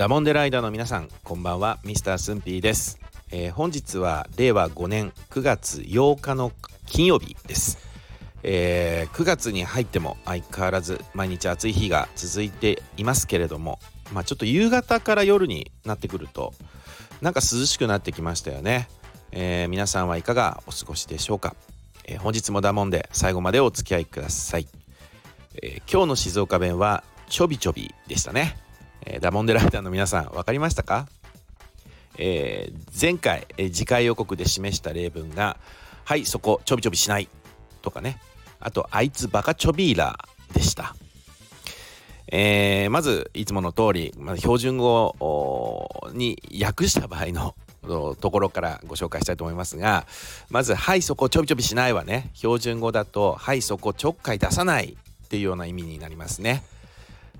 ダモンデライダーの皆さんこんばんは。ミスタースンピーです、えー、本日は令和5年9月8日の金曜日です、えー、9月に入っても相変わらず毎日暑い日が続いていますけれどもまあちょっと夕方から夜になってくるとなんか涼しくなってきましたよね、えー、皆さんはいかがお過ごしでしょうか、え本日もダモンで最後までお付き合いください、え今日の静岡弁はちょびちょびでしたね。えー、ダモンデライダーの皆さん分かりましたか、えー、前回、えー、次回予告で示した例文が「はいそこちょびちょびしない」とかねあと「あいつバカちょびーラー」でした。えー、まずいつもの通り、まあ、標準語に訳した場合のところからご紹介したいと思いますがまず「はいそこちょびちょびしない」はね標準語だと「はいそこちょっかい出さない」っていうような意味になりますね。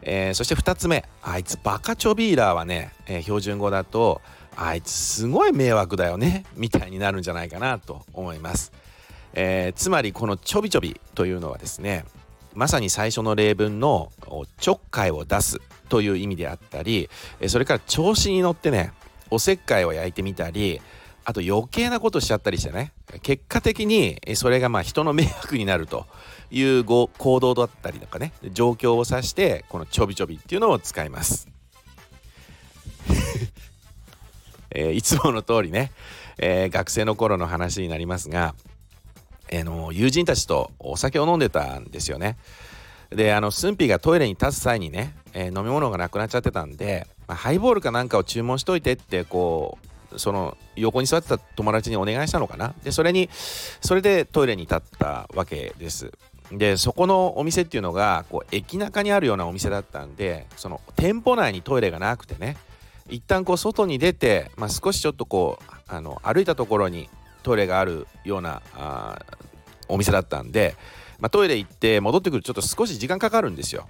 えー、そして2つ目あいつバカチョビーラーはね、えー、標準語だとあいつすごい迷惑だよねみたいになるんじゃないかなと思います、えー、つまりこのちょびちょびというのはですねまさに最初の例文のちょっかいを出すという意味であったりそれから調子に乗ってねおせっかいを焼いてみたりあと余計なことしちゃったりしてね結果的にそれがまあ人の迷惑になるという行動だったりとかね状況を指してこのちょびちょびっていうのを使います。えー、いつもの通りね、えー、学生の頃の話になりますが、えー、の友人たちとお酒を飲んでたんですよね。であの駿府がトイレに立つ際にね、えー、飲み物がなくなっちゃってたんで、まあ、ハイボールかなんかを注文しといてってこうその横に座ってた友達にお願いしたのかな？でそれにそれでトイレに立ったわけです。でそこのお店っていうのがこう駅中にあるようなお店だったんでその店舗内にトイレがなくてね。一旦こう外に出て、まあ、少しちょっとこうあの歩いたところにトイレがあるようなあお店だったんで、まあ、トイレ行って戻ってくるとちょっと少し時間かかるんですよ。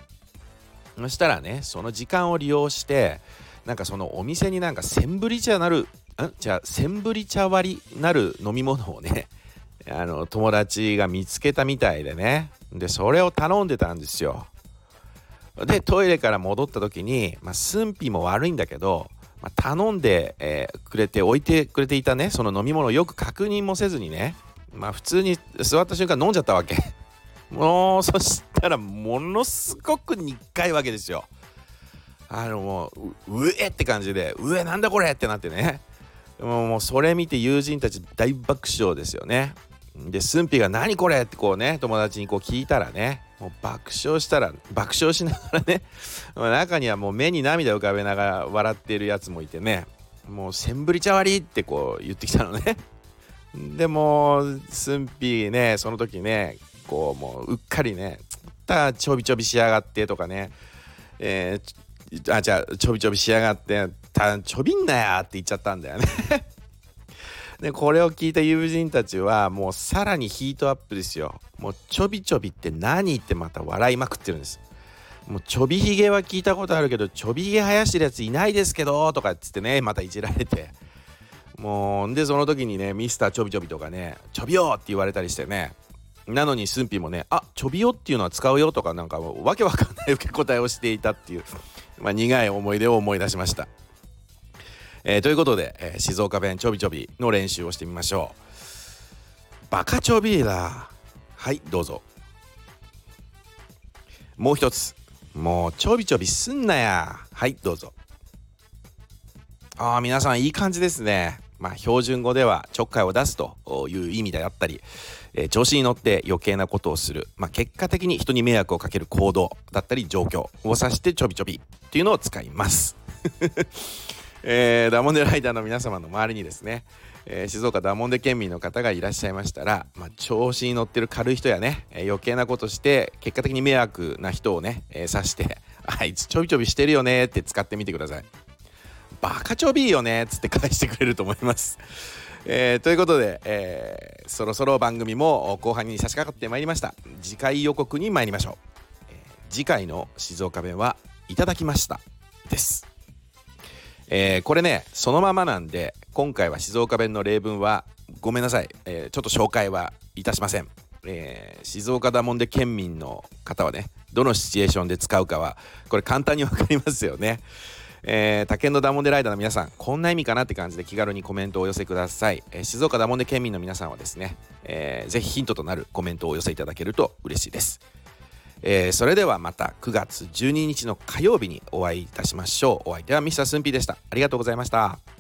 そしたらねその時間を利用してなんかそのお店になんかセンブリ茶なるん？じゃあセンブリ茶割りなる飲み物をね あの友達が見つけたみたいでね。でそれを頼んでたんですよ。でトイレから戻った時に、まあ、寸否も悪いんだけど、まあ、頼んで、えー、くれて置いてくれていたねその飲み物をよく確認もせずにねまあ普通に座った瞬間飲んじゃったわけ。もうそしたらものすごく苦いわけですよ。あのもううえって感じでうえなんだこれってなってね。もうそれ見て友人たち大爆笑ですよねで駿府が「何これ!」ってこうね友達にこう聞いたらねもう爆笑したら爆笑しながらね 中にはもう目に涙浮かべながら笑っているやつもいてねもう「センブリ茶割り!」ってこう言ってきたのね でも駿府ねその時ねこうもううっかりね「たちょびちょびしやがって」とかねえー、あじゃあちょびちょびしやがってたちょびんなやって言っちゃったんだよね。でこれを聞いた友人たちはもうさらにヒートアップですよ。もうちょびちょびって何ってまた笑いまくってるんです。もうちょびひげは聞いたことあるけどちょびひげ生やしてるやついないですけどとかっつってねまたいじられて。もうんでその時にねミスターちょびちょびとかねちょびよって言われたりしてね。なのに駿府もねあちょびよっていうのは使うよとかなんかわけわかんない受け答えをしていたっていう、まあ、苦い思い出を思い出しました。えー、ということで、えー、静岡弁ちょびちょびの練習をしてみましょう。バカちょびだ。はいどうぞ。もう一つ。もうちょびちょびすんなや。はいどうぞ。ああ皆さんいい感じですね。まあ標準語ではちょっかいを出すという意味であったり、えー、調子に乗って余計なことをする、まあ、結果的に人に迷惑をかける行動だったり状況を指してちょびちょびっていうのを使います。えー、ダモンデライダーの皆様の周りにですね、えー、静岡ダモンデ県民の方がいらっしゃいましたら、まあ、調子に乗ってる軽い人やね、えー、余計なことして結果的に迷惑な人をね、えー、指してあいつちょびちょびしてるよねって使ってみてください。バカちょびいよねっつって返してくれると思います。えー、ということで、えー、そろそろ番組も後半に差し掛かってまいりました。次回予告に参りましょう、えー、次回の静岡弁はいただきましたです。えー、これねそのままなんで今回は静岡弁の例文はごめんなさい、えー、ちょっと紹介はいたしません、えー、静岡だもんで県民の方はねどのシチュエーションで使うかはこれ簡単に分かりますよね、えー、他県のダモンデライダーの皆さんこんな意味かなって感じで気軽にコメントをお寄せください、えー、静岡ダモンデ県民の皆さんはですね、えー、ぜひヒントとなるコメントをお寄せいただけると嬉しいです、えー、それではまた9月12日の火曜日にお会いいたしましょう。お相手はミスタースンピーでした。ありがとうございました。